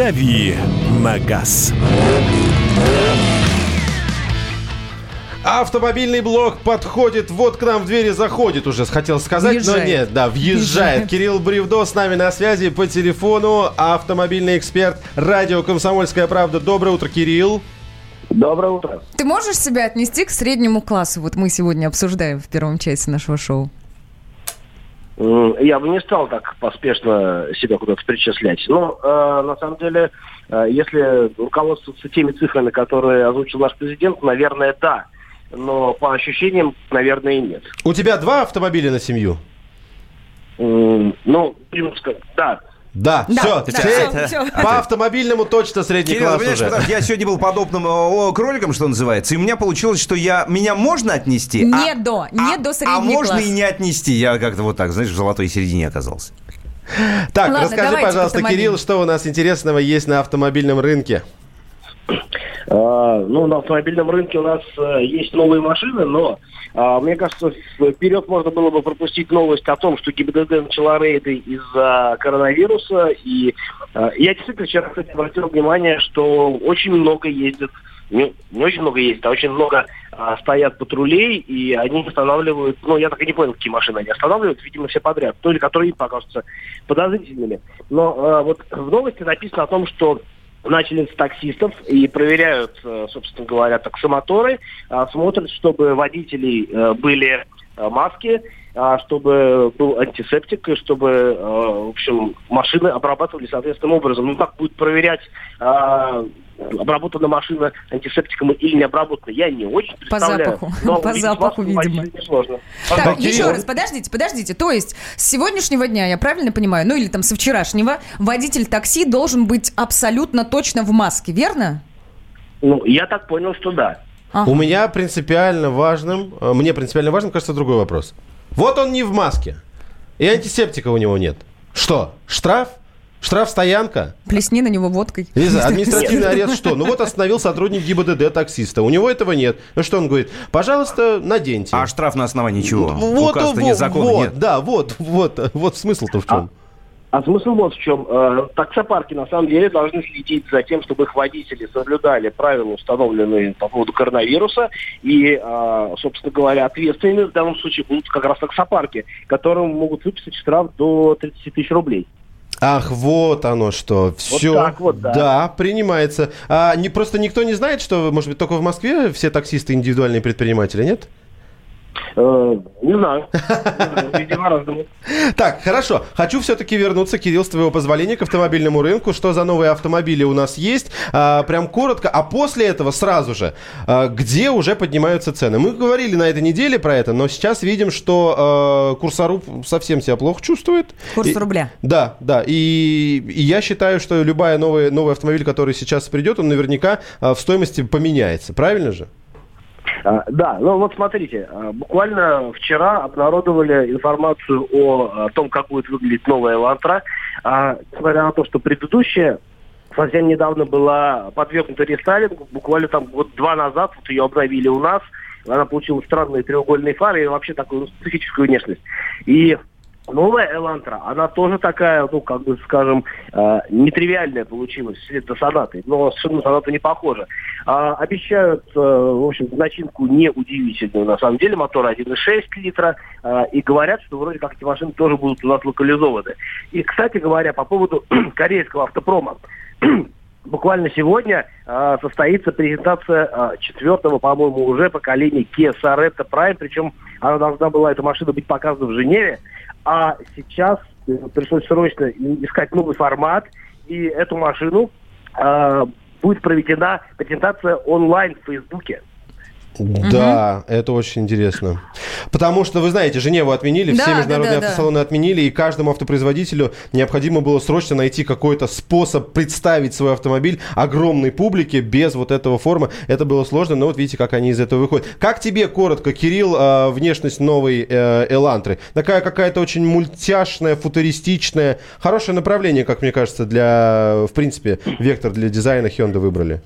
«Дави на газ». Автомобильный блок подходит, вот к нам в двери заходит уже, хотел сказать, Въезжает. но нет, да, въезжает. Въезжает. Кирилл Бревдо с нами на связи по телефону, автомобильный эксперт, радио «Комсомольская правда». Доброе утро, Кирилл. Доброе утро. Ты можешь себя отнести к среднему классу? Вот мы сегодня обсуждаем в первом части нашего шоу. Я бы не стал так поспешно себя куда-то причислять. Но э, на самом деле, э, если руководствоваться теми цифрами, которые озвучил наш президент, наверное, да. Но по ощущениям, наверное, и нет. У тебя два автомобиля на семью? М, Ну, сказать, да. Да, Да, все, да, теперь всё, всё. по автомобильному точно средний Кирилл, класс уже. потому я сегодня был подобным о, кроликом, что называется, и у меня получилось, что я меня можно отнести, Не а- до, не а- до а средний можно класс. и не отнести. Я как-то вот так, знаешь, в золотой середине оказался. Так, Ладно, расскажи, пожалуйста. Кирилл, что у нас интересного есть на автомобильном рынке? Э, Ну, на автомобильном рынке у нас э, есть новые машины, но э, мне кажется, вперед можно было бы пропустить новость о том, что ГИБДД начала рейды из-за коронавируса. И э, я действительно вчера, кстати, обратил внимание, что очень много ездят, не, не очень много ездит, а очень много а, стоят патрулей, и они останавливают, ну, я так и не понял, какие машины они останавливают, видимо, все подряд, то ли которые им покажутся подозрительными. Но э, вот в новости написано о том, что начали с таксистов и проверяют, э, собственно говоря, таксомоторы, а, смотрят, чтобы водителей э, были э, маски, а, чтобы был антисептик, чтобы, в общем, машины обрабатывали соответственным образом. Ну, как будет проверять, а, обработана машина антисептиком или не обработана, я не очень представляю. запаху. Но По запаху, видимо. Несложно. Так, Так, еще раз, подождите, подождите. То есть с сегодняшнего дня, я правильно понимаю, ну или там со вчерашнего, водитель такси должен быть абсолютно точно в маске, верно? Ну, я так понял, что да. Ага. У меня принципиально важным, э, мне принципиально важным, кажется, другой вопрос. Вот он не в маске, и антисептика у него нет. Что, штраф? Штраф-стоянка? Плесни на него водкой. Не знаю, административный арест что? Ну вот остановил сотрудник ГИБДД таксиста. У него этого нет. Ну что он говорит? Пожалуйста, наденьте. А штраф на основании чего? вот, Указ-то вот, закона вот, нет. да, вот, вот, вот смысл-то в чем. А смысл вот в чем. Э, Таксопарки на самом деле должны следить за тем, чтобы их водители соблюдали правила, установленные по поводу коронавируса. И, э, собственно говоря, ответственными в данном случае будут как раз таксопарки, которым могут выписать штраф до 30 тысяч рублей. Ах, вот оно что. Все. так вот, да. принимается. А не, просто никто не знает, что, может быть, только в Москве все таксисты индивидуальные предприниматели, нет? Э, Не знаю. Так, хорошо. Хочу все-таки вернуться, Кирилл, с твоего позволения, к автомобильному рынку. Что за новые автомобили у нас есть? А, прям коротко. А после этого сразу же, а, где уже поднимаются цены? Мы говорили на этой неделе про это, но сейчас видим, что а, курсоруб совсем себя плохо чувствует. Курс И- рубля. Да, да. И, и я считаю, что любая новая, новый автомобиль, который сейчас придет, он наверняка а, в стоимости поменяется. Правильно же? А, Да, ну вот смотрите, а, буквально вчера обнародовали информацию о, а, том, как будет выглядеть новая Элантра. А, Несмотря на то, что предыдущая совсем недавно была подвергнута рестайлингу, буквально там год два назад вот ее обновили у нас. Она получила странные треугольные фары и вообще такую специфическую внешность. И новая Элантра, она тоже такая, ну, как бы, скажем, э, нетривиальная получилась вслед за сонатой, но совершенно на сонату не похожа. А, обещают, э, в общем, начинку неудивительную, на самом деле, мотор 1,6 литра, э, и говорят, что вроде как эти машины тоже будут у нас локализованы. И, кстати говоря, по поводу корейского автопрома, Буквально сегодня э, состоится презентация четвертого, по-моему, уже поколения Kia Sorento Prime, причем она должна была, эта машина, быть показана в Женеве, а сейчас э, пришлось срочно искать новый формат, и эту машину будет проведена презентация онлайн в Фейсбуке. Да, это очень интересно. Потому что, вы знаете, Женеву отменили, Да, все да, международные да, да. автосалоны отменили, и каждому автопроизводителю необходимо было срочно найти какой-то способ представить свой автомобиль огромной публике без вот этого форма. Это было сложно, но вот видите, как они из этого выходят. Как тебе, коротко, Кирилл, э, внешность новой э, Элантры? Такая какая-то очень мультяшная, футуристичная, хорошее направление, как мне кажется, для, в принципе, вектор для дизайна Hyundai выбрали.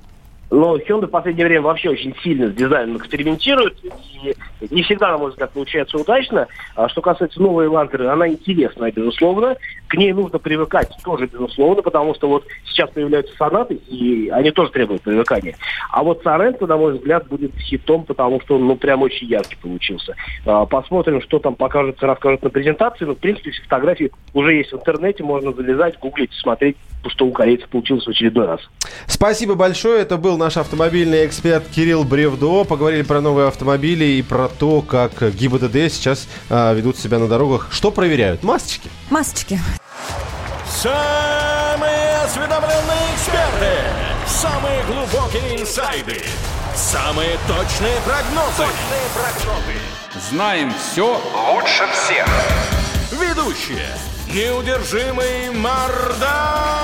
Но Hyundai в последнее время вообще очень сильно с дизайном экспериментирует. И не всегда, на мой взгляд, получается удачно. А что касается новой Elantra, она интересная, безусловно. К ней нужно привыкать тоже, безусловно, потому что вот сейчас появляются сонаты, и они тоже требуют привыкания. А вот Соренто, на мой взгляд, будет хитом, потому что он, ну, прям очень яркий получился. А, посмотрим, что там покажется, расскажут на презентации. Но, в принципе, все фотографии уже есть в интернете, можно залезать, гуглить, смотреть, что у корейцев получилось в очередной раз. Спасибо большое. Это был наш автомобильный эксперт Кирилл Бревдо. Поговорили про новые автомобили и про то, как ГИБДД сейчас а, ведут себя на дорогах. Что проверяют? Масочки. Масочки. Самые осведомленные эксперты. Самые глубокие инсайды. Самые точные прогнозы. Точные прогнозы. Знаем все лучше всех. Ведущие. Неудержимый Мардан